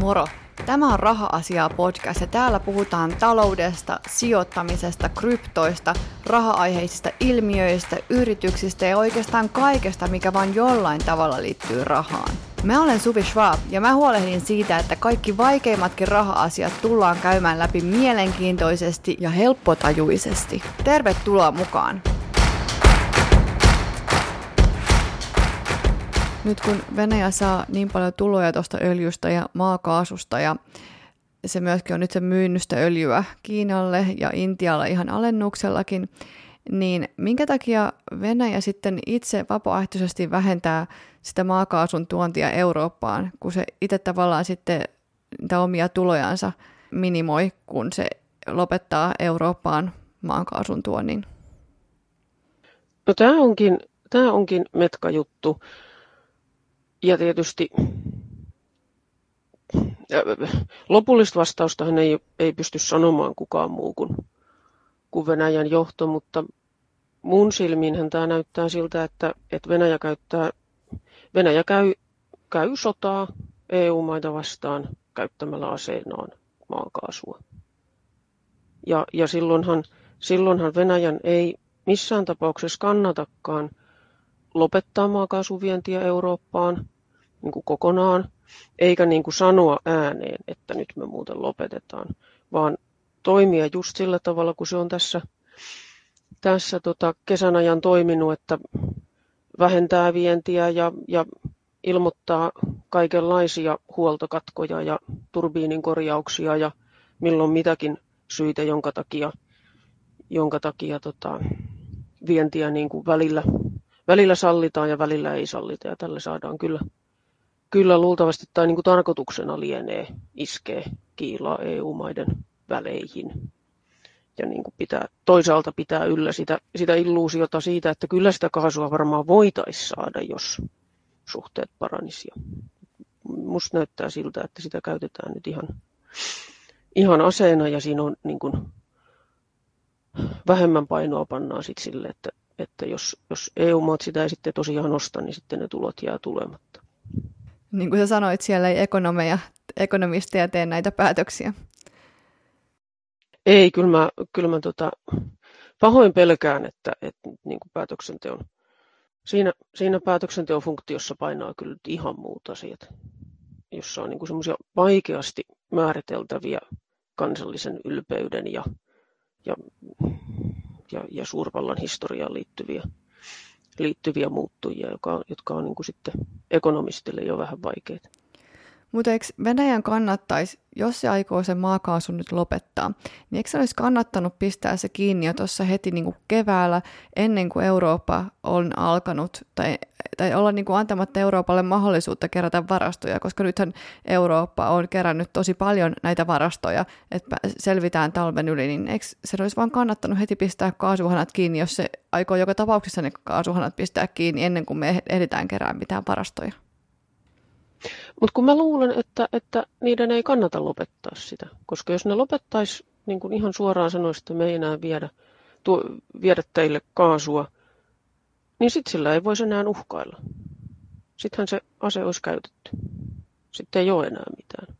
Moro! Tämä on Raha-asiaa podcast ja täällä puhutaan taloudesta, sijoittamisesta, kryptoista, raha-aiheisista ilmiöistä, yrityksistä ja oikeastaan kaikesta, mikä vain jollain tavalla liittyy rahaan. Mä olen Suvi Schwab ja mä huolehdin siitä, että kaikki vaikeimmatkin raha-asiat tullaan käymään läpi mielenkiintoisesti ja helppotajuisesti. Tervetuloa mukaan! Nyt kun Venäjä saa niin paljon tuloja tuosta öljystä ja maakaasusta ja se myöskin on nyt se myynnystä öljyä Kiinalle ja Intialle ihan alennuksellakin, niin minkä takia Venäjä sitten itse vapaaehtoisesti vähentää sitä maakaasun tuontia Eurooppaan, kun se itse tavallaan sitten niitä omia tulojansa minimoi, kun se lopettaa Eurooppaan maakaasun tuonnin? No tämä onkin, tämä onkin metka juttu. Ja tietysti lopullista vastaustahan ei, ei pysty sanomaan kukaan muu kuin, kuin Venäjän johto, mutta mun silmiinhän tämä näyttää siltä, että, että Venäjä, käyttää, Venäjä käy, käy sotaa EU-maita vastaan käyttämällä aseenaan maakaasua. Ja, ja silloinhan, silloinhan Venäjän ei missään tapauksessa kannatakaan lopettaa maakaasuvientiä Eurooppaan niin kuin kokonaan, eikä niin kuin sanoa ääneen, että nyt me muuten lopetetaan, vaan toimia just sillä tavalla, kun se on tässä, tässä tota kesän ajan toiminut, että vähentää vientiä ja, ja ilmoittaa kaikenlaisia huoltokatkoja ja turbiinin korjauksia ja milloin mitäkin syitä, jonka takia, jonka takia tota, vientiä niin kuin välillä välillä sallitaan ja välillä ei sallita ja tällä saadaan kyllä, kyllä luultavasti tai niin kuin tarkoituksena lienee iskee kiilaa EU-maiden väleihin. Ja niin kuin pitää, toisaalta pitää yllä sitä, sitä illuusiota siitä, että kyllä sitä kaasua varmaan voitaisiin saada, jos suhteet paranisivat. Musta näyttää siltä, että sitä käytetään nyt ihan, ihan aseena ja siinä on niin kuin vähemmän painoa pannaan sit sille, että että jos, jos EU-maat sitä ei sitten tosiaan osta, niin sitten ne tulot jää tulematta. Niin kuin sä sanoit, siellä ei ekonomeja, ekonomisteja tee näitä päätöksiä. Ei, kyllä mä, kyllä mä tota, pahoin pelkään, että, että niin kuin päätöksenteon, siinä, siinä päätöksenteon funktiossa painaa kyllä ihan muut asiat, jossa on niin semmoisia vaikeasti määriteltäviä kansallisen ylpeyden ja, ja ja, ja suurvallan historiaan liittyviä, liittyviä muuttujia, jotka, jotka on niin kuin sitten ekonomistille jo vähän vaikeita. Mutta eikö Venäjän kannattaisi, jos se aikoo sen maakaasun nyt lopettaa, niin eikö se olisi kannattanut pistää se kiinni jo tuossa heti niin kuin keväällä, ennen kuin Eurooppa on alkanut, tai, tai olla niin kuin antamatta Euroopalle mahdollisuutta kerätä varastoja, koska nythän Eurooppa on kerännyt tosi paljon näitä varastoja, että selvitään talven yli, niin eikö se olisi vaan kannattanut heti pistää kaasuhanat kiinni, jos se aikoo joka tapauksessa ne kaasuhanat pistää kiinni ennen kuin me ehditään kerää mitään varastoja? Mutta kun mä luulen, että, että niiden ei kannata lopettaa sitä, koska jos ne lopettaisi niin kuin ihan suoraan sanoisi, että me ei enää viedä, tuo, viedä teille kaasua, niin sitten sillä ei voisi enää uhkailla. Sittenhän se ase olisi käytetty. Sitten ei ole enää mitään.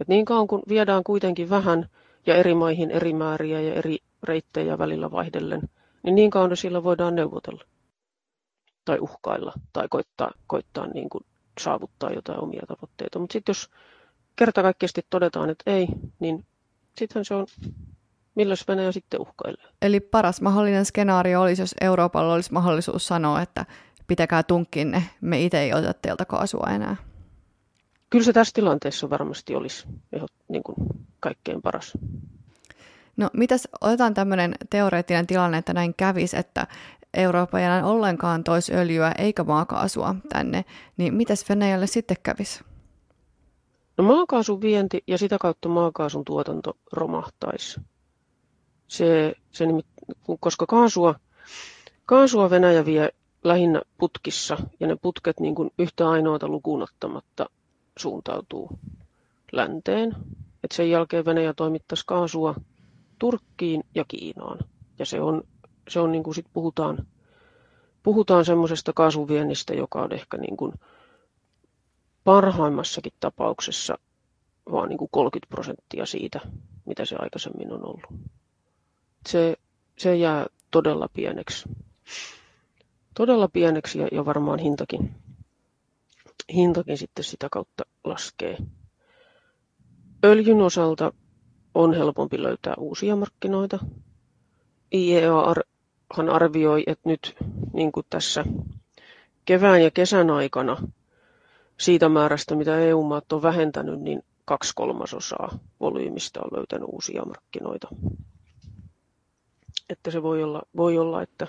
Et niin kauan kun viedään kuitenkin vähän ja eri maihin eri määriä ja eri reittejä välillä vaihdellen, niin niin kauan sillä voidaan neuvotella. Tai uhkailla tai koittaa, koittaa niin kuin saavuttaa jotain omia tavoitteita. Mutta sitten jos kertakaikkisesti todetaan, että ei, niin sittenhän se on, milläs Venäjä sitten uhkailee. Eli paras mahdollinen skenaario olisi, jos Euroopalla olisi mahdollisuus sanoa, että pitäkää tunkkinne, me itse ei oteta teiltä kaasua enää. Kyllä se tässä tilanteessa varmasti olisi niin kuin kaikkein paras. No mitäs, otetaan tämmöinen teoreettinen tilanne, että näin kävisi, että Eurooppa ei enää ollenkaan toisi öljyä eikä maakaasua tänne, niin mitäs Venäjälle sitten kävisi? No maakaasun vienti ja sitä kautta maakaasun tuotanto romahtaisi. Se, se nimit, koska kaasua, kaasua Venäjä vie lähinnä putkissa ja ne putket niin kuin yhtä ainoata lukuun ottamatta suuntautuu länteen. Et sen jälkeen Venäjä toimittaisi kaasua Turkkiin ja Kiinaan. Ja se on se on niin kuin sit puhutaan, puhutaan semmoisesta kaasuviennistä, joka on ehkä niin kuin parhaimmassakin tapauksessa vaan niin kuin 30 prosenttia siitä, mitä se aikaisemmin on ollut. Se, se jää todella pieneksi. Todella pieneksi ja, ja varmaan hintakin, hintakin sitten sitä kautta laskee. Öljyn osalta on helpompi löytää uusia markkinoita. IEAhan arvioi, että nyt niin kuin tässä kevään ja kesän aikana siitä määrästä, mitä EU-maat on vähentänyt, niin kaksi kolmasosaa volyymista on löytänyt uusia markkinoita. Että se voi olla, voi olla, että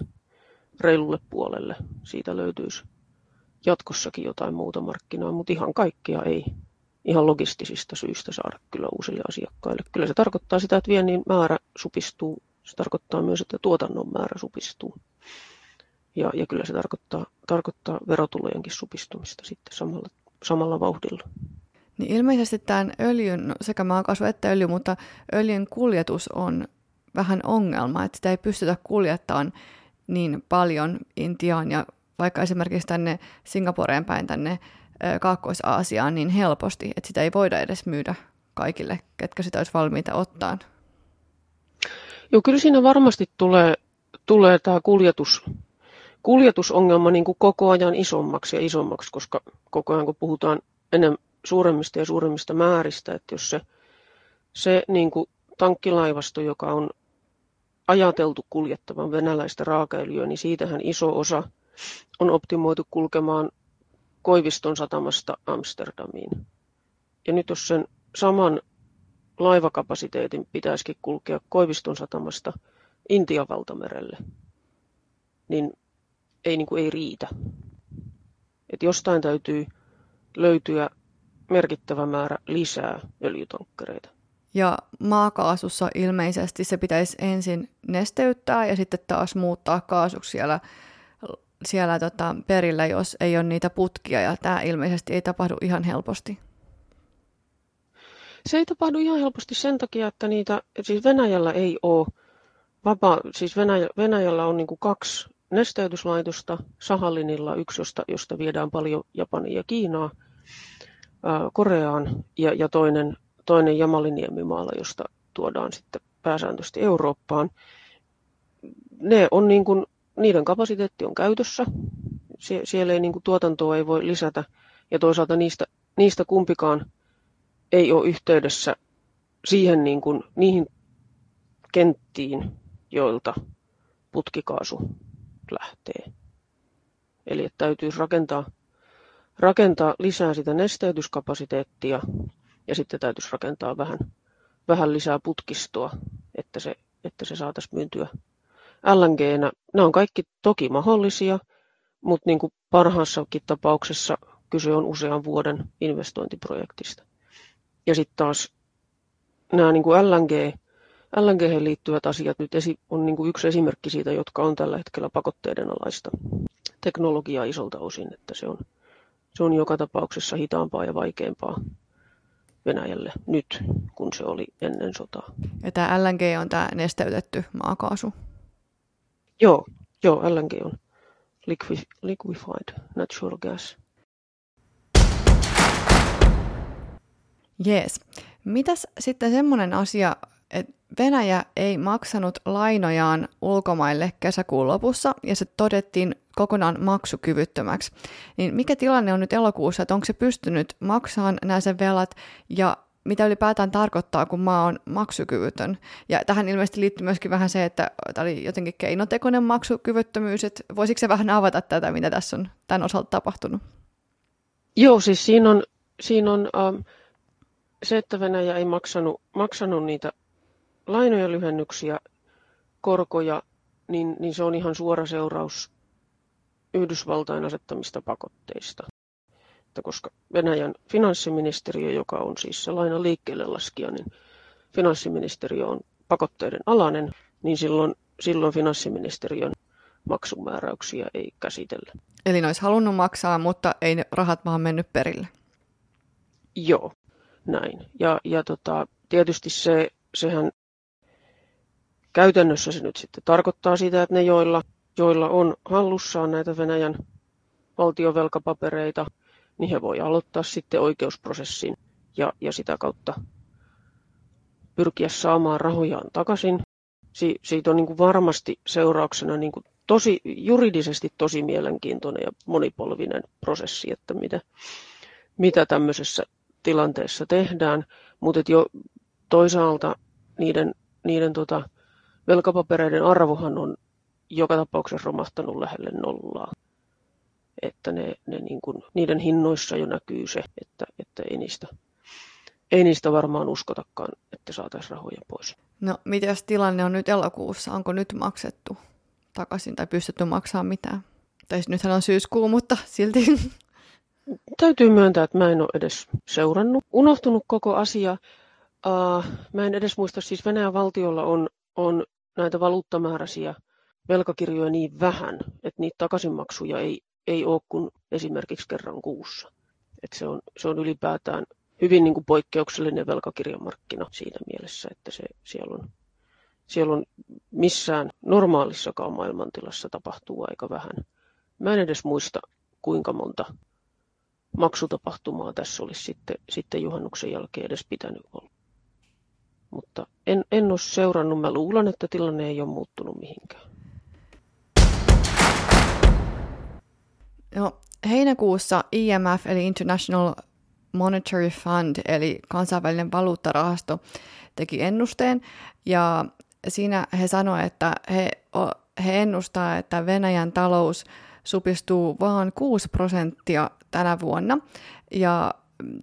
reilulle puolelle siitä löytyisi jatkossakin jotain muuta markkinaa, mutta ihan kaikkia ei ihan logistisista syistä saada kyllä uusille asiakkaille. Kyllä se tarkoittaa sitä, että viennin määrä supistuu. Se tarkoittaa myös, että tuotannon määrä supistuu. Ja, ja kyllä se tarkoittaa, tarkoittaa verotulojenkin supistumista sitten samalla, samalla vauhdilla. Niin ilmeisesti tämän öljyn, no sekä maakaasu että öljy, mutta öljyn kuljetus on vähän ongelma, että sitä ei pystytä kuljettamaan niin paljon Intiaan ja vaikka esimerkiksi tänne Singaporeen päin tänne Kaakkois-Aasiaan niin helposti, että sitä ei voida edes myydä kaikille, ketkä sitä olisi valmiita ottaa. Joo, kyllä siinä varmasti tulee, tulee tämä kuljetus, kuljetusongelma niin kuin koko ajan isommaksi ja isommaksi, koska koko ajan kun puhutaan enemmän suuremmista ja suuremmista määristä, että jos se, se niin kuin tankkilaivasto, joka on ajateltu kuljettavan venäläistä raakaöljyä, niin siitähän iso osa on optimoitu kulkemaan Koiviston satamasta Amsterdamiin. Ja nyt jos sen saman laivakapasiteetin pitäisikin kulkea Koiviston satamasta Intian valtamerelle, niin ei, niin kuin ei riitä. Et jostain täytyy löytyä merkittävä määrä lisää öljytankkereita. Ja maakaasussa ilmeisesti se pitäisi ensin nesteyttää ja sitten taas muuttaa kaasuksi siellä, siellä tota perillä, jos ei ole niitä putkia. Ja tämä ilmeisesti ei tapahdu ihan helposti. Se ei tapahdu ihan helposti sen takia, että niitä, siis Venäjällä ei ole vapaa, siis Venäjä, Venäjällä on niin kaksi nesteytyslaitosta, Sahalinilla yksi, josta, josta viedään paljon Japania ja Kiinaa, ää, Koreaan, ja, ja toinen toinen Jamaliniemimaalla, josta tuodaan sitten pääsääntöisesti Eurooppaan. Ne on niin kuin, niiden kapasiteetti on käytössä. Sie- siellä ei niin kuin, tuotantoa ei voi lisätä ja toisaalta niistä, niistä kumpikaan ei ole yhteydessä siihen niin kuin, niihin kenttiin, joilta putkikaasu lähtee. Eli että täytyisi rakentaa, rakentaa lisää sitä nesteytyskapasiteettia ja sitten täytyisi rakentaa vähän, vähän lisää putkistoa, että se, että se saataisiin myyntyä lng -nä. Nämä on kaikki toki mahdollisia, mutta niin kuin parhaassakin tapauksessa kyse on usean vuoden investointiprojektista. Ja sitten taas nämä niin kuin LNG, LNG liittyvät asiat nyt esi, on niin kuin yksi esimerkki siitä, jotka on tällä hetkellä pakotteiden alaista teknologiaa isolta osin, että se on, se on joka tapauksessa hitaampaa ja vaikeampaa Venäjälle nyt, kun se oli ennen sotaa. Ja tämä LNG on tämä nesteytetty maakaasu? Joo, joo LNG on liquefied natural gas. Jees. Mitäs sitten semmoinen asia, että Venäjä ei maksanut lainojaan ulkomaille kesäkuun lopussa ja se todettiin kokonaan maksukyvyttömäksi. Niin mikä tilanne on nyt elokuussa, että onko se pystynyt maksamaan nämä sen velat ja mitä ylipäätään tarkoittaa, kun maa on maksukyvytön. Ja tähän ilmeisesti liittyy myöskin vähän se, että tämä oli jotenkin keinotekoinen maksukyvyttömyys, että voisiko se vähän avata tätä, mitä tässä on tämän osalta tapahtunut? Joo, siis siinä on, siinä on ähm, se, että Venäjä ei maksanut, maksanut niitä lainojen lyhennyksiä, korkoja, niin, niin se on ihan suora seuraus Yhdysvaltain asettamista pakotteista. Että koska Venäjän finanssiministeriö, joka on siis se lainan liikkeelle laskija, niin finanssiministeriö on pakotteiden alainen, niin silloin, silloin finanssiministeriön maksumääräyksiä ei käsitellä. Eli ne olisi halunnut maksaa, mutta ei ne rahat vaan mennyt perille. Joo, näin. Ja, ja tota, tietysti se, sehän käytännössä se nyt sitten tarkoittaa sitä, että ne, joilla joilla on hallussaan näitä Venäjän valtiovelkapapereita, niin he voi aloittaa sitten oikeusprosessin ja, ja sitä kautta pyrkiä saamaan rahojaan takaisin. Si, siitä on niin kuin varmasti seurauksena niin kuin tosi, juridisesti tosi mielenkiintoinen ja monipolvinen prosessi, että mitä, mitä tämmöisessä tilanteessa tehdään, mutta jo toisaalta niiden, niiden tota, velkapapereiden arvohan on joka tapauksessa romahtanut lähelle nollaa. Että ne, ne niin kuin, niiden hinnoissa jo näkyy se, että, että ei, niistä, ei niistä varmaan uskotakaan, että saataisiin rahoja pois. No, mitä jos tilanne on nyt elokuussa? Onko nyt maksettu takaisin tai pystytty maksamaan mitään? Tai siis nythän on syyskuu, mutta silti. Täytyy myöntää, että mä en ole edes seurannut. Unohtunut koko asia. Uh, mä en edes muista, siis Venäjän valtiolla on, on näitä valuuttamääräisiä velkakirjoja niin vähän, että niitä takaisinmaksuja ei, ei ole kuin esimerkiksi kerran kuussa. Et se, on, se on ylipäätään hyvin niin kuin poikkeuksellinen velkakirjamarkkina siinä mielessä, että se, siellä, on, siellä on missään normaalissakaan maailmantilassa tapahtuu aika vähän. Mä en edes muista, kuinka monta maksutapahtumaa tässä olisi sitten, sitten juhannuksen jälkeen edes pitänyt olla. Mutta en, en ole seurannut. Mä luulen, että tilanne ei ole muuttunut mihinkään. No, heinäkuussa IMF eli International Monetary Fund eli kansainvälinen valuuttarahasto teki ennusteen ja siinä he sanoivat, että he, he ennustaa, että Venäjän talous supistuu vain 6 prosenttia tänä vuonna ja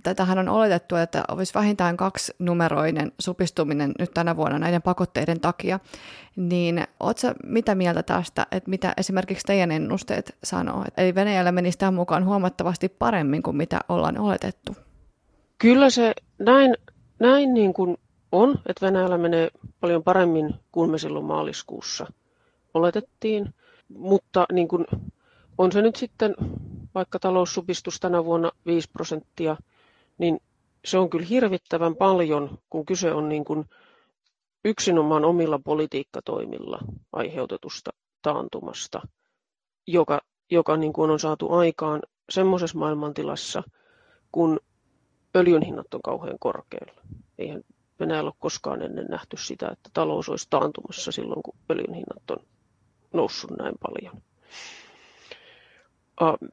tätähän on oletettu, että olisi vähintään kaksi numeroinen supistuminen nyt tänä vuonna näiden pakotteiden takia, niin ootko mitä mieltä tästä, että mitä esimerkiksi teidän ennusteet sanoo? Eli Venäjällä menisi tämän mukaan huomattavasti paremmin kuin mitä ollaan oletettu. Kyllä se näin, näin niin kuin on, että Venäjällä menee paljon paremmin kuin me silloin maaliskuussa oletettiin, mutta niin kuin on se nyt sitten vaikka taloussupistus tänä vuonna 5 prosenttia, niin se on kyllä hirvittävän paljon, kun kyse on niin kuin yksinomaan omilla politiikkatoimilla aiheutetusta taantumasta, joka, joka niin kuin on saatu aikaan semmoisessa maailmantilassa, kun öljyn hinnat on kauhean korkealla. Eihän Venäjällä ole koskaan ennen nähty sitä, että talous olisi taantumassa silloin, kun öljyn hinnat on noussut näin paljon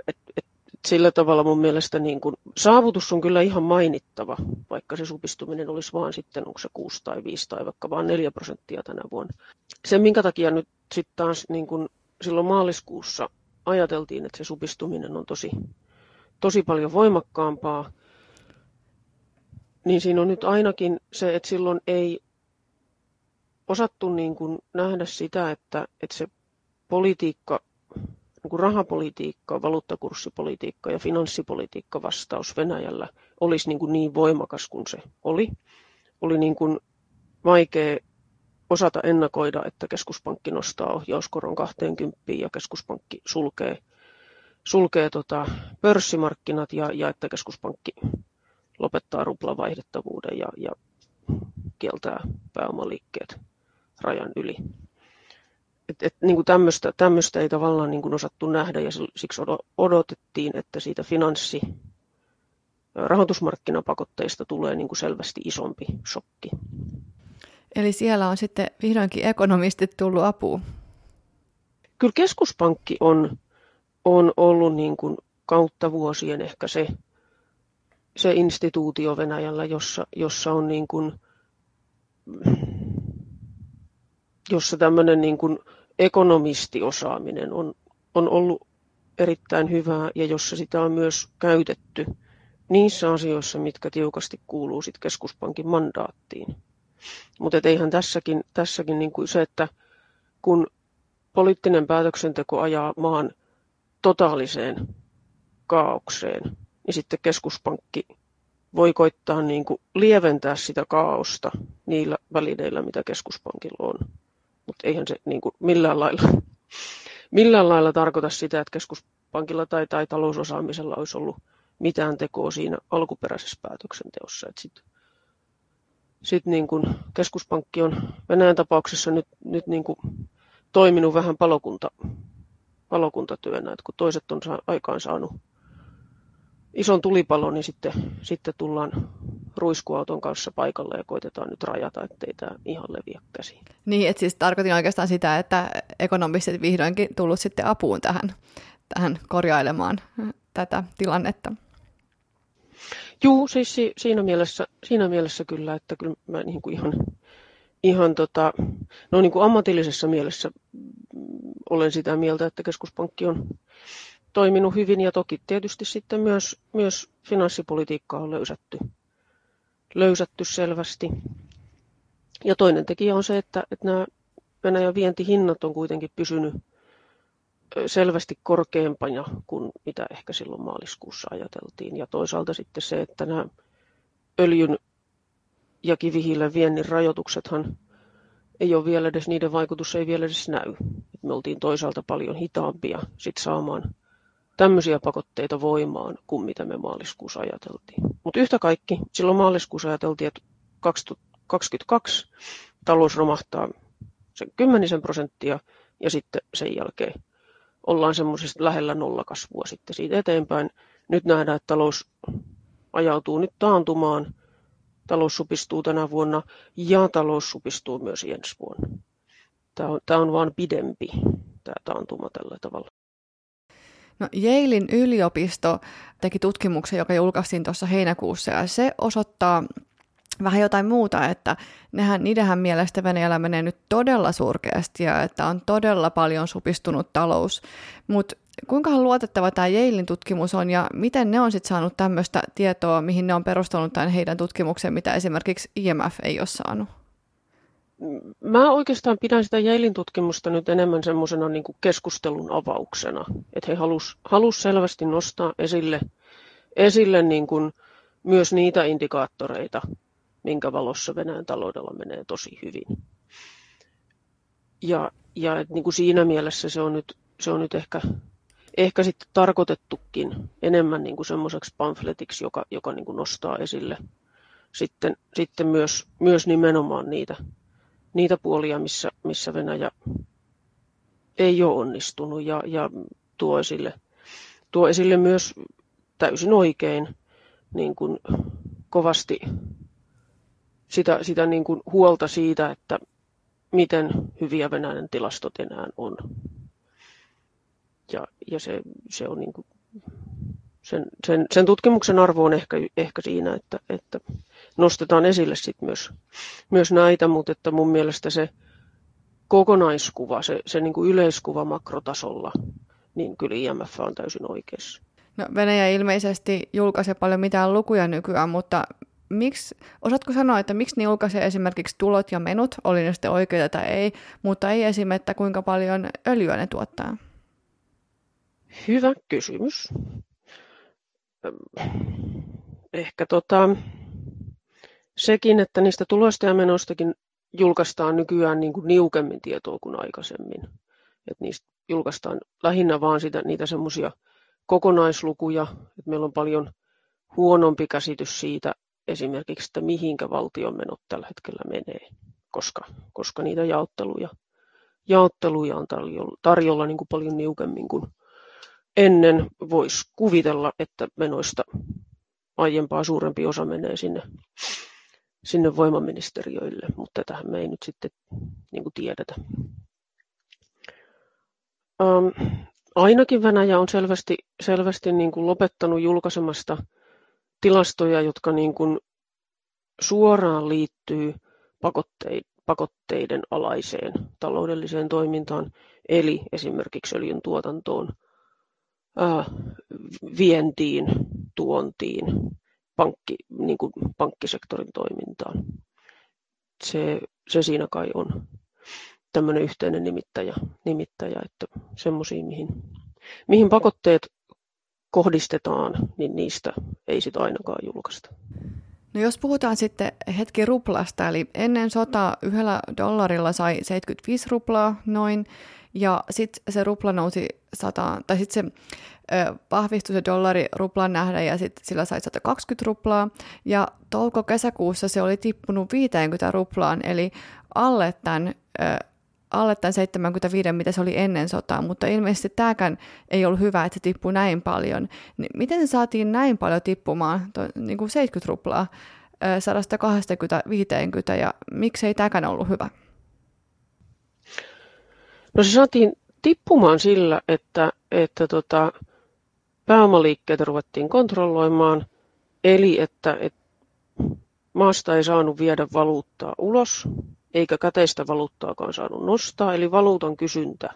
et, et, sillä tavalla mun mielestä niin kun, saavutus on kyllä ihan mainittava, vaikka se supistuminen olisi vaan sitten, onko se 6 tai 5 tai vaikka vain 4 prosenttia tänä vuonna. Se, minkä takia nyt sitten taas niin kun, silloin maaliskuussa ajateltiin, että se supistuminen on tosi, tosi paljon voimakkaampaa, niin siinä on nyt ainakin se, että silloin ei osattu niin kuin nähdä sitä, että, että se politiikka niin rahapolitiikka, valuuttakurssipolitiikka ja finanssipolitiikka vastaus Venäjällä olisi niin, kuin niin voimakas kuin se oli. Oli niin kuin vaikea osata ennakoida, että keskuspankki nostaa ohjauskoron 20 ja keskuspankki sulkee, sulkee tota pörssimarkkinat ja, ja että keskuspankki lopettaa ruplavaihdettavuuden ja, ja kieltää pääomaliikkeet rajan yli et, et, niin kuin tämmöistä, tämmöistä ei tavallaan niin kuin osattu nähdä ja siksi odotettiin, että siitä finanssi rahoitusmarkkinapakotteista tulee niin kuin selvästi isompi shokki. Eli siellä on sitten vihdoinkin ekonomistit tullut apuun. Kyllä keskuspankki on, on ollut niin kuin kautta vuosien ehkä se, se instituutio Venäjällä, jossa, jossa on niin kuin, jossa tämmöinen niin kuin ekonomistiosaaminen on, on ollut erittäin hyvää ja jossa sitä on myös käytetty niissä asioissa, mitkä tiukasti kuuluu sit keskuspankin mandaattiin. Mutta eihän tässäkin, tässäkin niin kuin se, että kun poliittinen päätöksenteko ajaa maan totaaliseen kaaukseen, niin sitten keskuspankki voi koittaa niin kuin lieventää sitä kaaosta niillä välineillä, mitä keskuspankilla on mutta eihän se niin kuin millään, lailla, millään lailla tarkoita sitä, että keskuspankilla tai, tai talousosaamisella olisi ollut mitään tekoa siinä alkuperäisessä päätöksenteossa. Sitten sit niin keskuspankki on Venäjän tapauksessa nyt, nyt niin kuin toiminut vähän palokunta, palokuntatyönä, että kun toiset on aikaan saanut ison tulipalon, niin sitten, sitten tullaan ruiskuauton kanssa paikalle ja koitetaan nyt rajata, ettei tämä ihan leviä käsiin. Niin, että siis tarkoitin oikeastaan sitä, että ekonomistit vihdoinkin tullut sitten apuun tähän, tähän korjailemaan tätä tilannetta. Joo, siis siinä mielessä, siinä mielessä kyllä, että kyllä mä niin kuin ihan, ihan tota, no niin kuin ammatillisessa mielessä olen sitä mieltä, että keskuspankki on toiminut hyvin ja toki tietysti sitten myös, myös finanssipolitiikkaa on löysätty, löysätty selvästi. Ja toinen tekijä on se, että, että nämä Venäjän vientihinnat on kuitenkin pysynyt selvästi korkeampana kuin mitä ehkä silloin maaliskuussa ajateltiin. Ja toisaalta sitten se, että nämä öljyn ja kivihiilen viennin rajoituksethan ei ole vielä edes, niiden vaikutus ei vielä edes näy. Me oltiin toisaalta paljon hitaampia sit saamaan tämmöisiä pakotteita voimaan kuin mitä me maaliskuussa ajateltiin. Mutta yhtä kaikki, silloin maaliskuussa ajateltiin, että 2022 talous romahtaa sen kymmenisen prosenttia ja sitten sen jälkeen ollaan semmoisesta lähellä nollakasvua sitten siitä eteenpäin. Nyt nähdään, että talous ajautuu nyt taantumaan, talous supistuu tänä vuonna ja talous supistuu myös ensi vuonna. Tämä on, tämä on vaan pidempi, tämä taantuma tällä tavalla. No, Yalein yliopisto teki tutkimuksen, joka julkaistiin tuossa heinäkuussa, ja se osoittaa vähän jotain muuta, että nehän, niidenhän mielestä Venäjällä menee nyt todella surkeasti ja että on todella paljon supistunut talous. Mutta kuinka luotettava tämä Yalein tutkimus on ja miten ne on sitten saanut tämmöistä tietoa, mihin ne on perustanut tämän heidän tutkimuksen, mitä esimerkiksi IMF ei ole saanut? Mä oikeastaan pidän sitä Yalein tutkimusta nyt enemmän semmoisena niin keskustelun avauksena. Että he halus, halus selvästi nostaa esille, esille niin kuin myös niitä indikaattoreita, minkä valossa Venäjän taloudella menee tosi hyvin. Ja, ja et niin kuin siinä mielessä se on nyt, se on nyt ehkä, ehkä sitten tarkoitettukin enemmän niin semmoiseksi pamfletiksi, joka, joka niin kuin nostaa esille sitten, sitten myös, myös nimenomaan niitä, niitä puolia, missä, missä Venäjä ei ole onnistunut ja, ja tuo, esille, tuo esille myös täysin oikein niin kuin kovasti sitä, sitä niin kuin huolta siitä, että miten hyviä Venäjän tilastot enää on. Ja, ja se, se on niin kuin, sen, sen, sen tutkimuksen arvo on ehkä, ehkä siinä, että, että nostetaan esille sit myös, myös näitä, mutta että mun mielestä se kokonaiskuva, se, se niin kuin yleiskuva makrotasolla, niin kyllä IMF on täysin oikeassa. No, Venäjä ilmeisesti julkaisee paljon mitään lukuja nykyään, mutta miksi, osaatko sanoa, että miksi ne julkaisee esimerkiksi tulot ja menut, oli ne sitten oikeita tai ei, mutta ei esimerkiksi, että kuinka paljon öljyä ne tuottaa? Hyvä kysymys. Ehkä tota, sekin, että niistä tuloista ja menoistakin julkaistaan nykyään niin kuin niukemmin tietoa kuin aikaisemmin. Et niistä julkaistaan lähinnä vaan sitä, niitä semmoisia kokonaislukuja, että meillä on paljon huonompi käsitys siitä, esimerkiksi, että mihinkä valtion menot tällä hetkellä menee, koska, koska niitä jaotteluja, jaotteluja on tarjolla, tarjolla niin kuin paljon niukemmin kuin ennen. Voisi kuvitella, että menoista aiempaa suurempi osa menee sinne, sinne voimaministeriöille, mutta tähän me ei nyt sitten niin kuin tiedetä. Ähm, ainakin Venäjä on selvästi, selvästi niin kuin lopettanut julkaisemasta tilastoja, jotka niin kuin suoraan liittyy pakotteiden alaiseen taloudelliseen toimintaan, eli esimerkiksi öljyn tuotantoon, vientiin, tuontiin, pankki, niin kuin pankkisektorin toimintaan. Se, se siinä kai on tämmöinen yhteinen nimittäjä, nimittäjä että semmoisiin, mihin, mihin pakotteet kohdistetaan, niin niistä ei sitä ainakaan julkaista. No jos puhutaan sitten hetki ruplasta, eli ennen sotaa yhdellä dollarilla sai 75 ruplaa noin, ja sitten se rupla nousi 100, tai sitten se vahvistui se dollari ruplan nähdä, ja sitten sillä sai 120 ruplaa, ja touko-kesäkuussa se oli tippunut 50 ruplaan, eli alle tämän ö, alle tämän 75, mitä se oli ennen sotaa, mutta ilmeisesti tämäkään ei ollut hyvä, että se tippui näin paljon. Niin miten se saatiin näin paljon tippumaan, to, niin kuin 70 ruplaa? 120-50 ja miksei tämäkään ollut hyvä? No se saatiin tippumaan sillä, että, että tota, pääomaliikkeitä ruvettiin kontrolloimaan, eli että, että maasta ei saanut viedä valuuttaa ulos, eikä käteistä valuuttaakaan saanut nostaa, eli valuutan kysyntä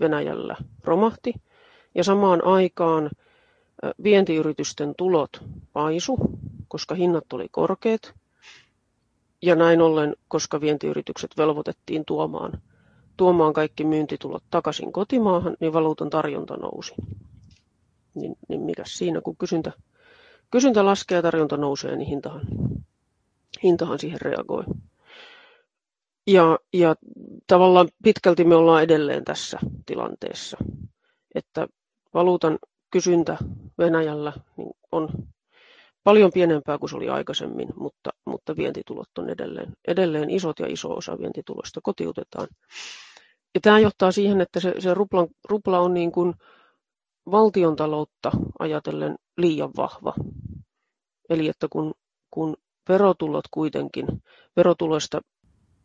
Venäjällä romahti. Ja samaan aikaan vientiyritysten tulot paisu, koska hinnat oli korkeat. Ja näin ollen, koska vientiyritykset velvoitettiin tuomaan, tuomaan kaikki myyntitulot takaisin kotimaahan, niin valuutan tarjonta nousi. Niin, niin mikä siinä, kun kysyntä, kysyntä laskee ja tarjonta nousee, niin hintahan, hintahan siihen reagoi. Ja, ja tavallaan pitkälti me ollaan edelleen tässä tilanteessa, että valuutan kysyntä Venäjällä niin on paljon pienempää kuin se oli aikaisemmin, mutta, mutta vientitulot on edelleen, edelleen isot ja iso osa vientitulosta kotiutetaan. Ja tämä johtaa siihen, että se, se rupla, rupla on niin kuin valtion taloutta ajatellen liian vahva. Eli että kun, kun verotulot kuitenkin, verotuloista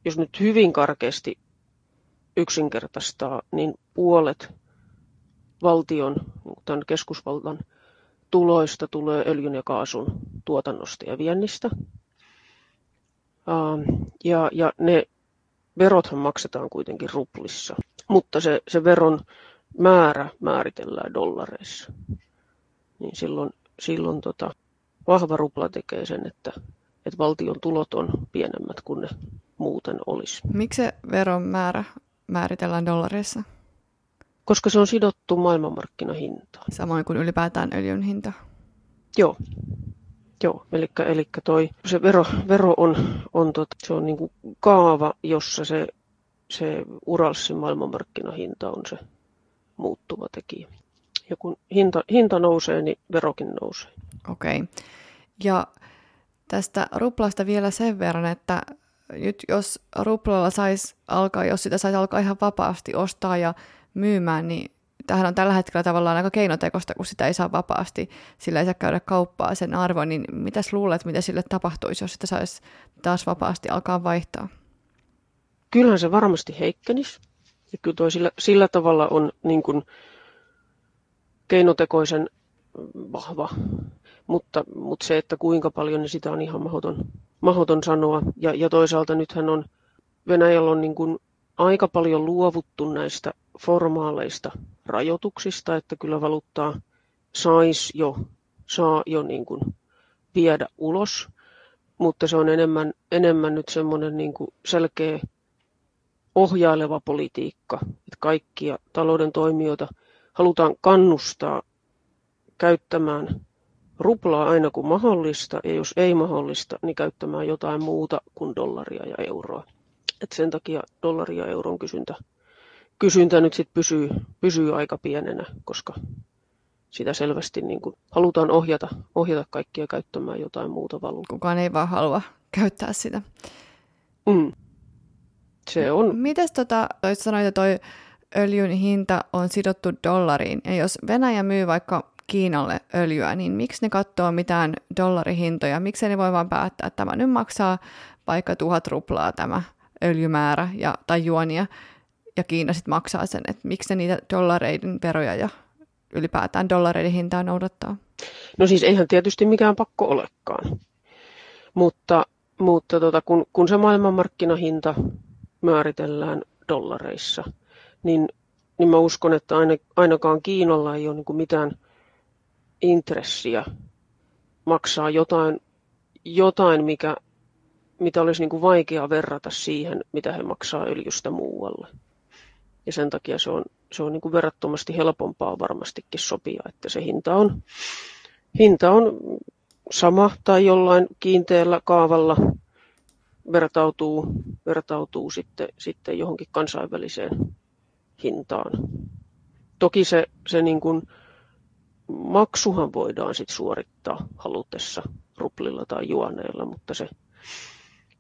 jos nyt hyvin karkeasti yksinkertaistaa, niin puolet valtion, tämän keskusvaltan tuloista tulee öljyn ja kaasun tuotannosta ja viennistä. Ähm, ja, ja ne verothan maksetaan kuitenkin ruplissa, mutta se, se veron määrä määritellään dollareissa. Niin silloin, silloin tota, vahva rupla tekee sen, että, että valtion tulot on pienemmät kuin ne muuten olisi. Miksi se veron määrä määritellään dollareissa? Koska se on sidottu maailmanmarkkinahintaan. Samoin kuin ylipäätään öljyn hinta. Joo. Joo, eli, eli toi, se vero, vero on, on, tot, se on niinku kaava, jossa se, se Uralsin maailmanmarkkinahinta on se muuttuva tekijä. Ja kun hinta, hinta nousee, niin verokin nousee. Okei. Okay. Ja tästä ruplasta vielä sen verran, että nyt jos ruplalla saisi alkaa, jos sitä saisi alkaa ihan vapaasti ostaa ja myymään, niin tähän on tällä hetkellä tavallaan aika keinotekosta, kun sitä ei saa vapaasti, sillä ei saa käydä kauppaa sen arvo, niin mitäs luulet, mitä sille tapahtuisi, jos sitä saisi taas vapaasti alkaa vaihtaa? Kyllähän se varmasti heikkenisi. Ja kyllä toi sillä, sillä tavalla on niin kuin keinotekoisen vahva mutta, mutta se, että kuinka paljon, niin sitä on ihan mahdoton, mahdoton sanoa. Ja, ja toisaalta nythän on, Venäjällä on niin kuin aika paljon luovuttu näistä formaaleista rajoituksista, että kyllä valuuttaa saisi jo, saa jo niin kuin viedä ulos, mutta se on enemmän, enemmän nyt semmoinen niin kuin selkeä ohjaileva politiikka, että kaikkia talouden toimijoita halutaan kannustaa käyttämään ruplaa aina kun mahdollista, ja jos ei mahdollista, niin käyttämään jotain muuta kuin dollaria ja euroa. Et sen takia dollaria ja euron kysyntä, kysyntä nyt sit pysyy, pysyy aika pienenä, koska sitä selvästi niin kuin halutaan ohjata, ohjata kaikkia käyttämään jotain muuta valuuttaa. Kukaan ei vaan halua käyttää sitä. Mm. Se on. Mites tota, toi sanoit, että toi öljyn hinta on sidottu dollariin, ja jos Venäjä myy vaikka Kiinalle öljyä, niin miksi ne katsoo mitään dollarihintoja? Miksi ne voi vain päättää, että tämä nyt maksaa vaikka tuhat ruplaa tämä öljymäärä ja, tai juonia, ja Kiina sitten maksaa sen, että miksi ne niitä dollareiden veroja ja ylipäätään dollareiden hintaa noudattaa? No siis eihän tietysti mikään pakko olekaan, mutta, mutta tota, kun, kun se maailmanmarkkinahinta määritellään dollareissa, niin, niin mä uskon, että ainakaan Kiinalla ei ole niin mitään intressiä maksaa jotain, jotain mikä, mitä olisi niin kuin vaikea verrata siihen, mitä he maksaa öljystä muualle. Ja sen takia se on, se on niin kuin verrattomasti helpompaa varmastikin sopia, että se hinta on, hinta on sama tai jollain kiinteällä kaavalla vertautuu, vertautuu sitten, sitten johonkin kansainväliseen hintaan. Toki se, se niin kuin maksuhan voidaan sit suorittaa halutessa ruplilla tai juoneella, mutta se,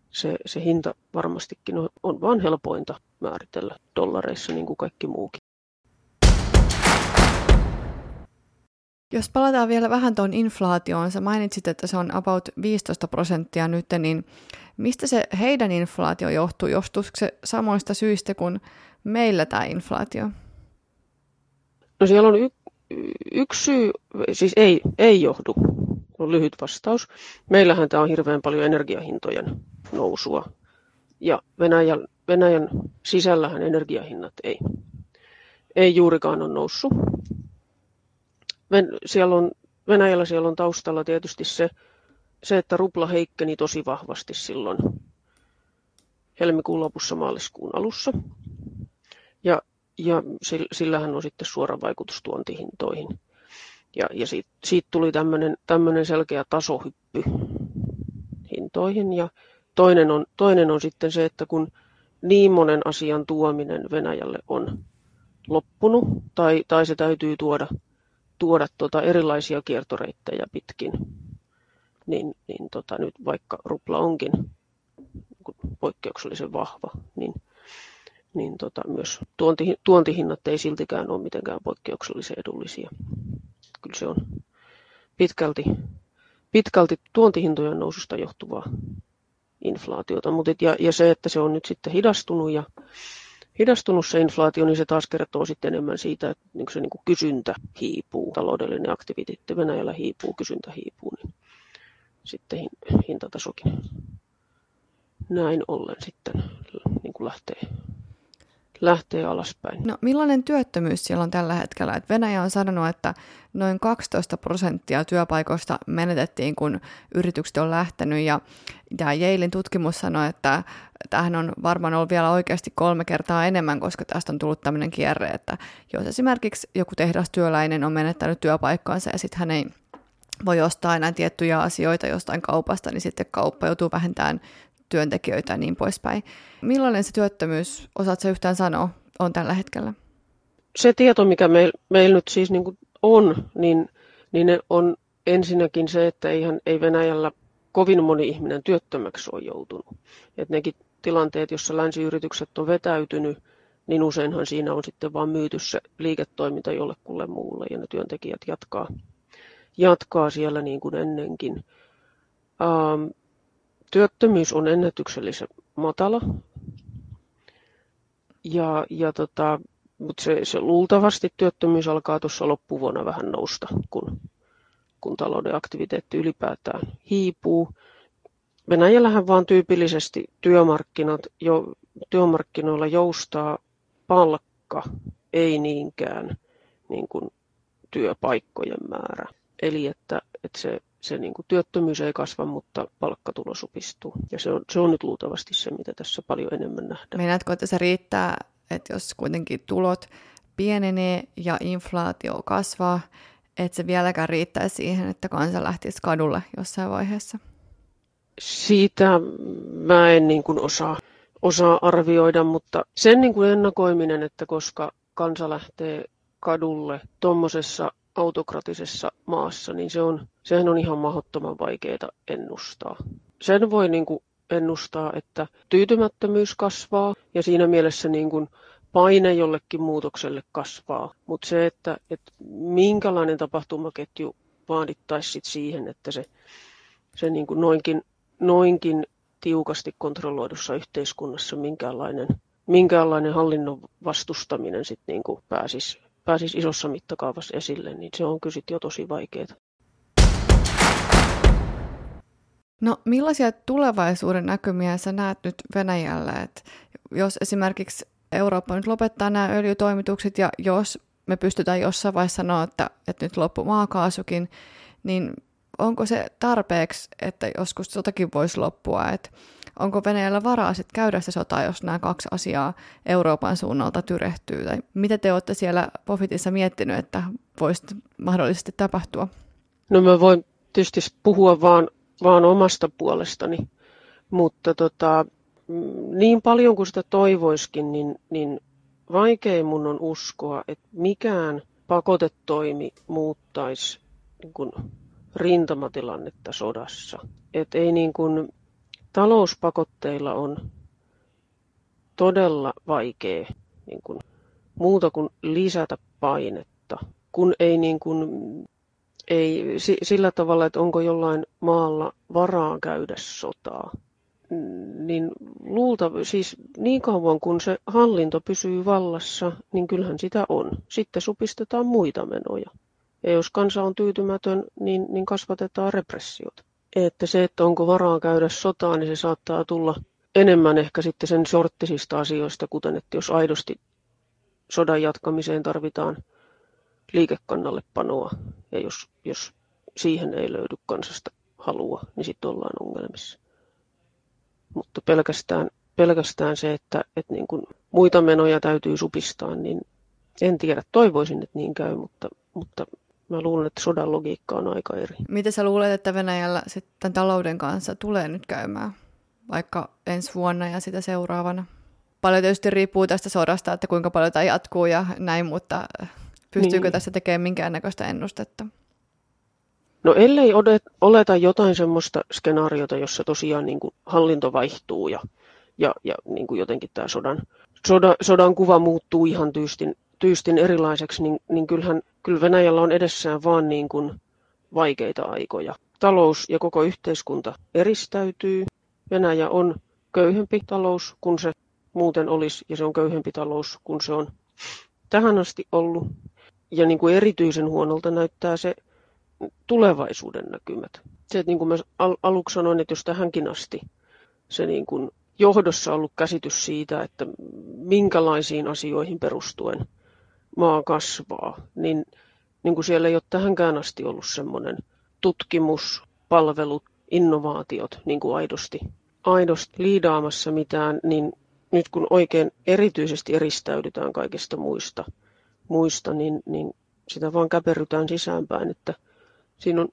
se, se hinta varmastikin on, on vaan helpointa määritellä dollareissa niin kuin kaikki muukin. Jos palataan vielä vähän tuon inflaatioon, sä mainitsit, että se on about 15 prosenttia nyt, niin mistä se heidän inflaatio johtuu? Johtuuko se samoista syistä kuin meillä tämä inflaatio? No siellä on y- yksi syy, siis ei, ei johdu, on lyhyt vastaus. Meillähän tämä on hirveän paljon energiahintojen nousua ja Venäjän, Venäjän sisällähän energiahinnat ei, ei juurikaan ole noussut. Siellä on, Venäjällä siellä on taustalla tietysti se, se, että rupla heikkeni tosi vahvasti silloin helmikuun lopussa maaliskuun alussa. Ja, ja sillähän on sitten suora vaikutus tuontihintoihin. Ja, ja siitä, siitä tuli tämmöinen selkeä tasohyppy hintoihin. Ja toinen on, toinen on sitten se, että kun niin monen asian tuominen Venäjälle on loppunut, tai, tai se täytyy tuoda, tuoda tota erilaisia kiertoreittejä pitkin, niin, niin tota, nyt vaikka rupla onkin poikkeuksellisen vahva, niin, niin tota, myös tuonti, tuontihinnat ei siltikään ole mitenkään poikkeuksellisen edullisia. Kyllä se on pitkälti, pitkälti tuontihintojen noususta johtuvaa inflaatiota, mutta ja, ja se, että se on nyt sitten hidastunut ja hidastunut se inflaatio, niin se taas kertoo sitten enemmän siitä, että niin se niin kysyntä hiipuu, taloudellinen aktiviteetti Venäjällä hiipuu, kysyntä hiipuu, niin sitten hintatasokin näin ollen sitten niin kuin lähtee, lähtee alaspäin. No millainen työttömyys siellä on tällä hetkellä? Et Venäjä on sanonut, että noin 12 prosenttia työpaikoista menetettiin, kun yritykset on lähtenyt. Ja tämä Jailin tutkimus sanoi, että tähän on varmaan ollut vielä oikeasti kolme kertaa enemmän, koska tästä on tullut tämmöinen kierre, että jos esimerkiksi joku tehdastyöläinen on menettänyt työpaikkaansa ja sitten hän ei voi ostaa enää tiettyjä asioita jostain kaupasta, niin sitten kauppa joutuu vähentämään työntekijöitä ja niin poispäin. Millainen se työttömyys, osaatko yhtään sanoa, on tällä hetkellä? Se tieto, mikä meillä meil nyt siis niin on, niin, niin on ensinnäkin se, että eihän, ei Venäjällä kovin moni ihminen työttömäksi ole joutunut. Et nekin tilanteet, jossa länsiyritykset on vetäytynyt, niin useinhan siinä on sitten vain myyty se liiketoiminta jollekulle muulle ja ne työntekijät jatkaa, jatkaa siellä niin kuin ennenkin. Ähm, työttömyys on ennätyksellisen matala. Ja, ja tota, mutta se, se luultavasti työttömyys alkaa tuossa loppuvuonna vähän nousta, kun, kun talouden aktiviteetti ylipäätään hiipuu. Venäjällähän vaan tyypillisesti työmarkkinat, jo, työmarkkinoilla joustaa palkka, ei niinkään niin kuin työpaikkojen määrä. Eli että, että se se niin kuin työttömyys ei kasva, mutta palkkatulo supistuu. Ja se on, se on nyt luultavasti se, mitä tässä paljon enemmän nähdään. Meinaatko, että se riittää, että jos kuitenkin tulot pienenee ja inflaatio kasvaa, että se vieläkään riittää siihen, että kansa lähtisi kadulle jossain vaiheessa? Siitä mä en niin kuin osaa, osaa arvioida, mutta sen niin kuin ennakoiminen, että koska kansa lähtee kadulle tuommoisessa autokratisessa maassa, niin se on, sehän on ihan mahdottoman vaikeaa ennustaa. Sen voi niin kuin ennustaa, että tyytymättömyys kasvaa ja siinä mielessä niin kuin paine jollekin muutokselle kasvaa. Mutta se, että, että minkälainen tapahtumaketju vaadittaisi siihen, että se, se niin kuin noinkin, noinkin tiukasti kontrolloidussa yhteiskunnassa minkäänlainen, minkäänlainen hallinnon vastustaminen sit niin kuin pääsisi pääsisi isossa mittakaavassa esille, niin se on kyllä jo tosi vaikeaa. No millaisia tulevaisuuden näkymiä sä näet nyt Venäjällä? Et jos esimerkiksi Eurooppa nyt lopettaa nämä öljytoimitukset ja jos me pystytään jossain vaiheessa sanoa, että, että nyt loppu maakaasukin, niin onko se tarpeeksi, että joskus sotakin voisi loppua? Että onko Venäjällä varaa sitten käydä se sota, jos nämä kaksi asiaa Euroopan suunnalta tyrehtyy? Tai mitä te olette siellä Pofitissa miettinyt, että voisi mahdollisesti tapahtua? No mä voin tietysti puhua vaan, vaan omasta puolestani, mutta tota, niin paljon kuin sitä toivoiskin, niin, niin vaikein mun on uskoa, että mikään pakotetoimi muuttaisi niin kuin rintamatilannetta sodassa. Et ei niin kuin, talouspakotteilla on todella vaikea niin kuin, muuta kuin lisätä painetta, kun ei niin kuin, ei sillä tavalla, että onko jollain maalla varaa käydä sotaa, niin luulta, siis niin kauan kun se hallinto pysyy vallassa, niin kyllähän sitä on. Sitten supistetaan muita menoja. Ja jos kansa on tyytymätön, niin, niin kasvatetaan repressiot. Että se, että onko varaa käydä sotaa, niin se saattaa tulla enemmän ehkä sitten sen sorttisista asioista, kuten että jos aidosti sodan jatkamiseen tarvitaan liikekannalle panoa, ja jos, jos siihen ei löydy kansasta halua, niin sitten ollaan ongelmissa. Mutta pelkästään, pelkästään se, että, että niin kuin muita menoja täytyy supistaa, niin en tiedä. Toivoisin, että niin käy, mutta, mutta mä luulen, että sodan logiikka on aika eri. Miten sä luulet, että Venäjällä sitten talouden kanssa tulee nyt käymään, vaikka ensi vuonna ja sitä seuraavana? Paljon tietysti riippuu tästä sodasta, että kuinka paljon tämä jatkuu ja näin, mutta pystyykö niin. tässä tekemään minkäännäköistä ennustetta? No ellei oleta jotain semmoista skenaariota, jossa tosiaan niin kuin hallinto vaihtuu ja, ja, ja niin kuin jotenkin tämä sodan, soda, sodan kuva muuttuu ihan tyystin, tyystin erilaiseksi, niin, niin kyllähän kyllä Venäjällä on edessään vaan niin kuin vaikeita aikoja. Talous ja koko yhteiskunta eristäytyy. Venäjä on köyhempi talous kuin se muuten olisi, ja se on köyhempi talous kuin se on tähän asti ollut. Ja niin kuin erityisen huonolta näyttää se tulevaisuuden näkymät. Se, että niin kuin mä al- aluksi sanoin, että jos tähänkin asti se niin kuin johdossa ollut käsitys siitä, että minkälaisiin asioihin perustuen maa kasvaa, niin, niin kuin siellä ei ole tähänkään asti ollut semmoinen tutkimus, palvelut, innovaatiot niin kuin aidosti, aidosti liidaamassa mitään, niin nyt kun oikein erityisesti eristäydytään kaikista muista, muista niin, niin sitä vaan käperytään sisäänpäin, että siinä on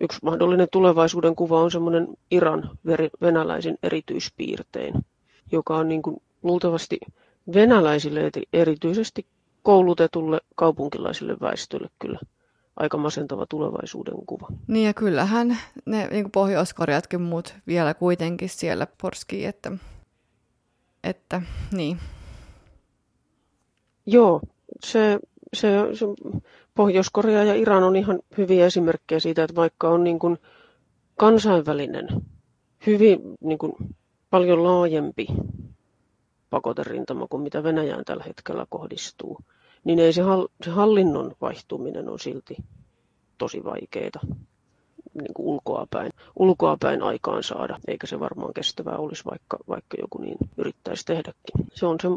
yksi mahdollinen tulevaisuuden kuva on semmoinen Iran venäläisen erityispiirtein, joka on niin kuin luultavasti venäläisille erityisesti koulutetulle kaupunkilaisille väestölle kyllä aika masentava tulevaisuuden kuva. Niin ja kyllähän ne niin pohjois muut vielä kuitenkin siellä porskii, että, että niin. Joo, se, se, se Pohjois-Korea ja Iran on ihan hyviä esimerkkejä siitä, että vaikka on niin kuin kansainvälinen, hyvin niin kuin paljon laajempi pakoterintama kuin mitä Venäjään tällä hetkellä kohdistuu, niin ei se, hallinnon vaihtuminen on silti tosi vaikeaa niin kuin ulkoapäin, ulkoapäin aikaan saada, eikä se varmaan kestävää olisi, vaikka, vaikka joku niin yrittäisi tehdäkin. Se on se,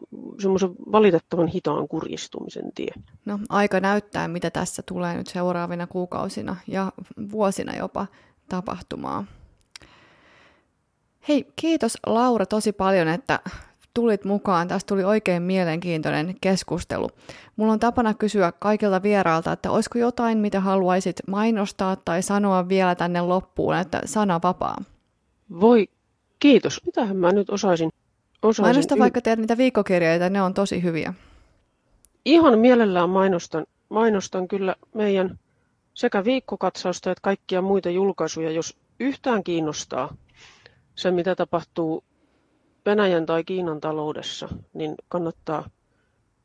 semmoisen valitettavan hitaan kurjistumisen tie. No, aika näyttää, mitä tässä tulee nyt seuraavina kuukausina ja vuosina jopa tapahtumaa. Hei, kiitos Laura tosi paljon, että tulit mukaan. Tästä tuli oikein mielenkiintoinen keskustelu. Mulla on tapana kysyä kaikilta vierailta, että olisiko jotain, mitä haluaisit mainostaa tai sanoa vielä tänne loppuun, että sana vapaa. Voi, kiitos. Mitähän mä nyt osaisin? osaisin Mainosta y- vaikka teet niitä viikkokirjoja, ne on tosi hyviä. Ihan mielellään mainostan, mainostan kyllä meidän sekä viikkokatsausta että kaikkia muita julkaisuja, jos yhtään kiinnostaa se, mitä tapahtuu Venäjän tai Kiinan taloudessa, niin kannattaa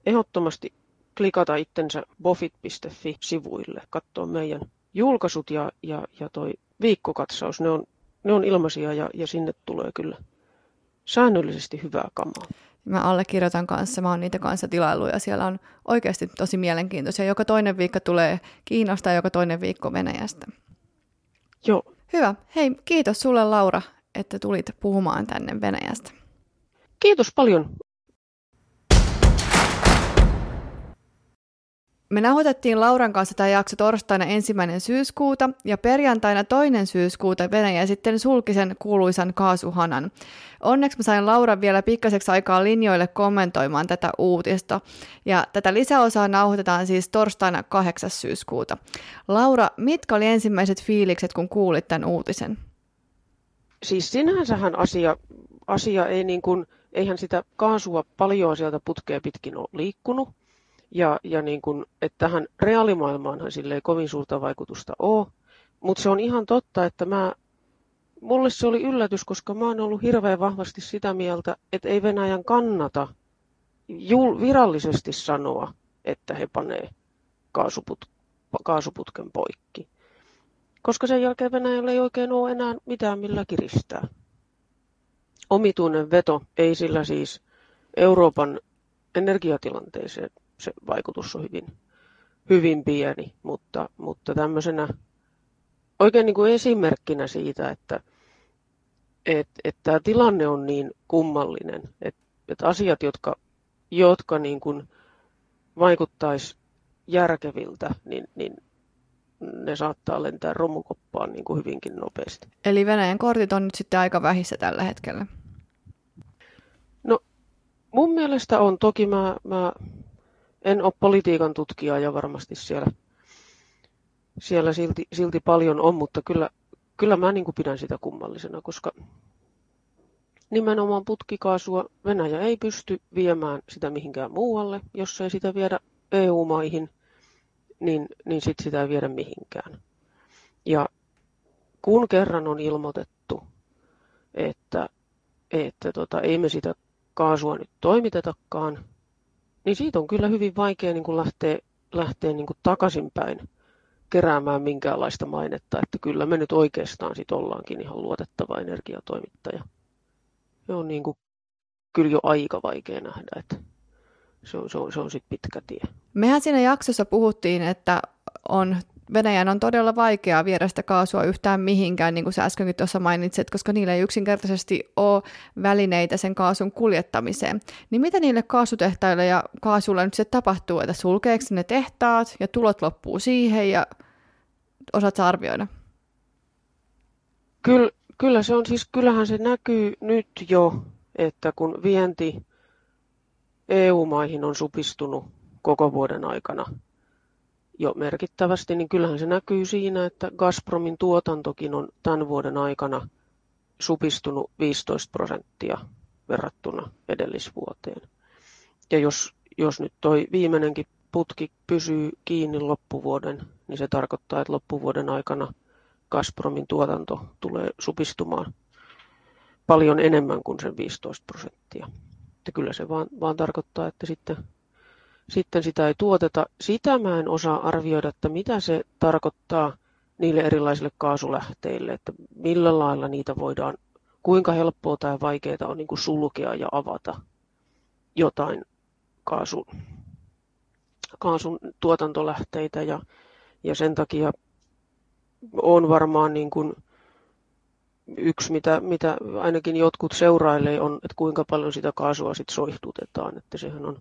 ehdottomasti klikata itsensä bofit.fi-sivuille, katsoa meidän julkaisut ja, ja, ja toi viikkokatsaus. Ne on, ne on ilmaisia ja, ja sinne tulee kyllä säännöllisesti hyvää kamaa. Mä allekirjoitan kanssa, mä oon niitä kanssa tilailu ja siellä on oikeasti tosi mielenkiintoisia. Joka toinen viikko tulee Kiinasta ja joka toinen viikko Venäjästä. Joo. Hyvä. Hei, kiitos sulle Laura, että tulit puhumaan tänne Venäjästä. Kiitos paljon. Me nauhoitettiin Lauran kanssa tämä jakso torstaina ensimmäinen syyskuuta ja perjantaina toinen syyskuuta Venäjä sitten sulkisen kuuluisan kaasuhanan. Onneksi mä sain Lauran vielä pikkaseksi aikaa linjoille kommentoimaan tätä uutista. Ja tätä lisäosaa nauhoitetaan siis torstaina 8. syyskuuta. Laura, mitkä oli ensimmäiset fiilikset, kun kuulit tämän uutisen? Siis sinänsähän asia, asia ei niin kuin eihän sitä kaasua paljon sieltä putkea pitkin ole liikkunut. Ja, ja niin kuin, että tähän reaalimaailmaanhan sille ei kovin suurta vaikutusta ole. Mutta se on ihan totta, että mä, mulle se oli yllätys, koska mä oon ollut hirveän vahvasti sitä mieltä, että ei Venäjän kannata jul, virallisesti sanoa, että he panee kaasuput, kaasuputken poikki. koska sen jälkeen Venäjällä ei oikein ole enää mitään millä kiristää. Omituinen veto, ei sillä siis Euroopan energiatilanteeseen se vaikutus on hyvin, hyvin pieni, mutta, mutta tämmöisenä oikein niin kuin esimerkkinä siitä, että et, et tämä tilanne on niin kummallinen, että et asiat, jotka, jotka niin kuin vaikuttaisi järkeviltä, niin, niin ne saattaa lentää romukoppaan niin kuin hyvinkin nopeasti. Eli Venäjän kortit on nyt sitten aika vähissä tällä hetkellä? Mun mielestä on. Toki mä, mä en ole politiikan tutkija ja varmasti siellä, siellä silti, silti paljon on, mutta kyllä, kyllä mä niin kuin pidän sitä kummallisena, koska nimenomaan putkikaasua Venäjä ei pysty viemään sitä mihinkään muualle, jos ei sitä viedä EU-maihin, niin, niin sit sitä ei viedä mihinkään. Ja kun kerran on ilmoitettu, että, että tota, ei me sitä kaasua nyt toimitetakaan, niin siitä on kyllä hyvin vaikea niin kuin lähteä, lähteä niin kuin takaisinpäin keräämään minkäänlaista mainetta, että kyllä me nyt oikeastaan sit ollaankin ihan luotettava energiatoimittaja. Se on niin kuin, kyllä jo aika vaikea nähdä, että se on, se on, se on sitten pitkä tie. Mehän siinä jaksossa puhuttiin, että on Venäjän on todella vaikeaa viedä sitä kaasua yhtään mihinkään, niin kuin sä äskenkin tuossa mainitsit, koska niillä ei yksinkertaisesti ole välineitä sen kaasun kuljettamiseen. Niin mitä niille kaasutehtaille ja kaasulle nyt se tapahtuu, että sulkeeko ne tehtaat ja tulot loppuu siihen ja osaat arvioida? Kyllä, kyllä se on siis, kyllähän se näkyy nyt jo, että kun vienti EU-maihin on supistunut koko vuoden aikana jo merkittävästi, niin kyllähän se näkyy siinä, että Gazpromin tuotantokin on tämän vuoden aikana supistunut 15 prosenttia verrattuna edellisvuoteen. Ja jos, jos nyt toi viimeinenkin putki pysyy kiinni loppuvuoden, niin se tarkoittaa, että loppuvuoden aikana Gazpromin tuotanto tulee supistumaan paljon enemmän kuin sen 15 prosenttia. Että kyllä se vaan, vaan tarkoittaa, että sitten sitten sitä ei tuoteta. Sitä mä en osaa arvioida, että mitä se tarkoittaa niille erilaisille kaasulähteille, että millä lailla niitä voidaan, kuinka helppoa tai vaikeaa on niin kuin sulkea ja avata jotain kaasun, kaasun tuotantolähteitä ja, ja sen takia on varmaan niin kuin yksi, mitä, mitä ainakin jotkut seurailee, on, että kuinka paljon sitä kaasua sitten soihdutetaan, että sehän on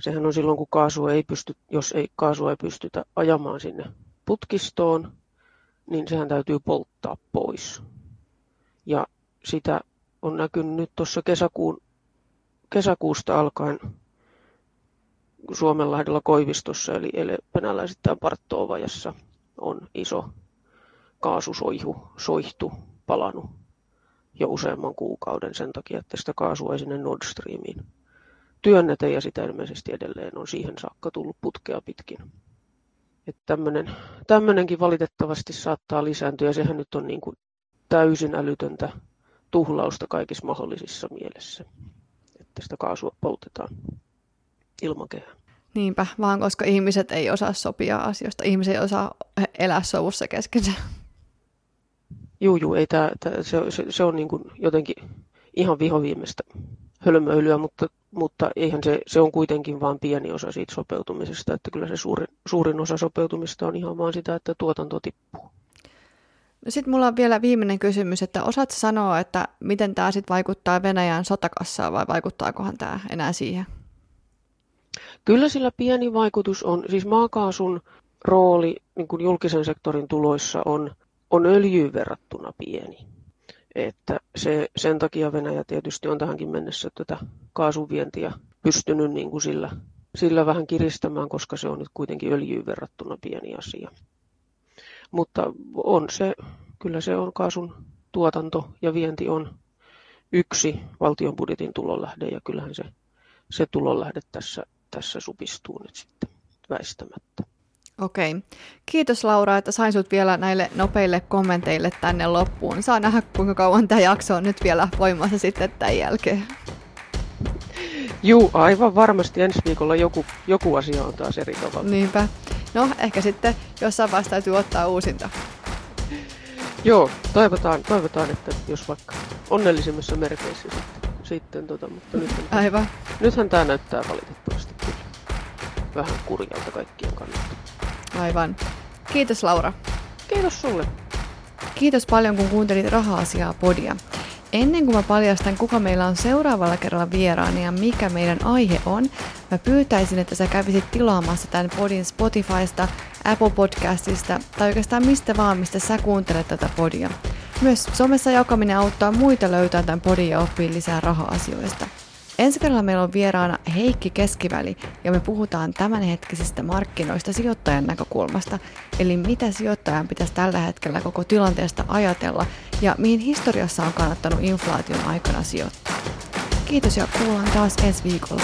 Sehän on silloin, kun kaasu ei pysty, jos ei, kaasua ei pystytä ajamaan sinne putkistoon, niin sehän täytyy polttaa pois. Ja sitä on näkynyt nyt tuossa kesäkuun, kesäkuusta alkaen Suomenlahdella Koivistossa, eli, eli venäläisittäin Parttoovajassa on iso kaasusoihu, soihtu, palanut jo useamman kuukauden sen takia, että sitä kaasua ei sinne Nord Streamiin työnnetä ja sitä ilmeisesti edelleen on siihen saakka tullut putkea pitkin. Että tämmönen, tämmönenkin valitettavasti saattaa lisääntyä ja sehän nyt on niin kuin täysin älytöntä tuhlausta kaikissa mahdollisissa mielessä, että sitä kaasua poltetaan ilmakehään. Niinpä, vaan koska ihmiset ei osaa sopia asioista, ihmiset ei osaa elää sovussa keskenään. Juu, juu, ei tää, tää, se, se, se on niin kuin jotenkin ihan vihoviimeistä hölmöilyä, mutta mutta eihän se, se on kuitenkin vain pieni osa siitä sopeutumisesta, että kyllä se suurin, suurin osa sopeutumista on ihan vain sitä, että tuotanto tippuu. No sitten mulla on vielä viimeinen kysymys, että osaat sanoa, että miten tämä sitten vaikuttaa Venäjän sotakassaan vai vaikuttaakohan tämä enää siihen? Kyllä sillä pieni vaikutus on, siis maakaasun rooli niin kuin julkisen sektorin tuloissa on, on öljyyn verrattuna pieni. Että se, sen takia Venäjä tietysti on tähänkin mennessä tätä kaasuvientiä pystynyt niin kuin sillä, sillä vähän kiristämään, koska se on nyt kuitenkin öljyyn verrattuna pieni asia. Mutta on se, kyllä se on kaasun tuotanto ja vienti on yksi valtion budjetin tulonlähde ja kyllähän se, se tulonlähde tässä, tässä supistuu nyt sitten väistämättä. Okei. Kiitos Laura, että sain sut vielä näille nopeille kommenteille tänne loppuun. Saa nähdä, kuinka kauan tämä jakso on nyt vielä voimassa sitten tämän jälkeen. Juu, aivan varmasti ensi viikolla joku, joku asia on taas eri tavalla. Niinpä. No, ehkä sitten jossain vaiheessa täytyy ottaa uusinta. Joo, toivotaan, toivotaan, että jos vaikka onnellisimmissa merkeissä sitten, sitten tota, mutta nythän, Aivan. nythän tämä näyttää valitettavasti kyllä vähän kurjalta kaikkien kannalta. Aivan. Kiitos Laura. Kiitos sulle. Kiitos paljon, kun kuuntelit Raha-asiaa podia. Ennen kuin mä paljastan, kuka meillä on seuraavalla kerralla vieraana ja mikä meidän aihe on, mä pyytäisin, että sä kävisit tilaamassa tämän podin Spotifysta, Apple Podcastista tai oikeastaan mistä vaan, mistä sä kuuntelet tätä podia. Myös somessa jakaminen auttaa muita löytämään tämän podin ja oppii lisää raha-asioista. Ensi kerralla meillä on vieraana Heikki Keskiväli ja me puhutaan tämänhetkisistä markkinoista sijoittajan näkökulmasta, eli mitä sijoittajan pitäisi tällä hetkellä koko tilanteesta ajatella ja mihin historiassa on kannattanut inflaation aikana sijoittaa. Kiitos ja kuullaan taas ensi viikolla.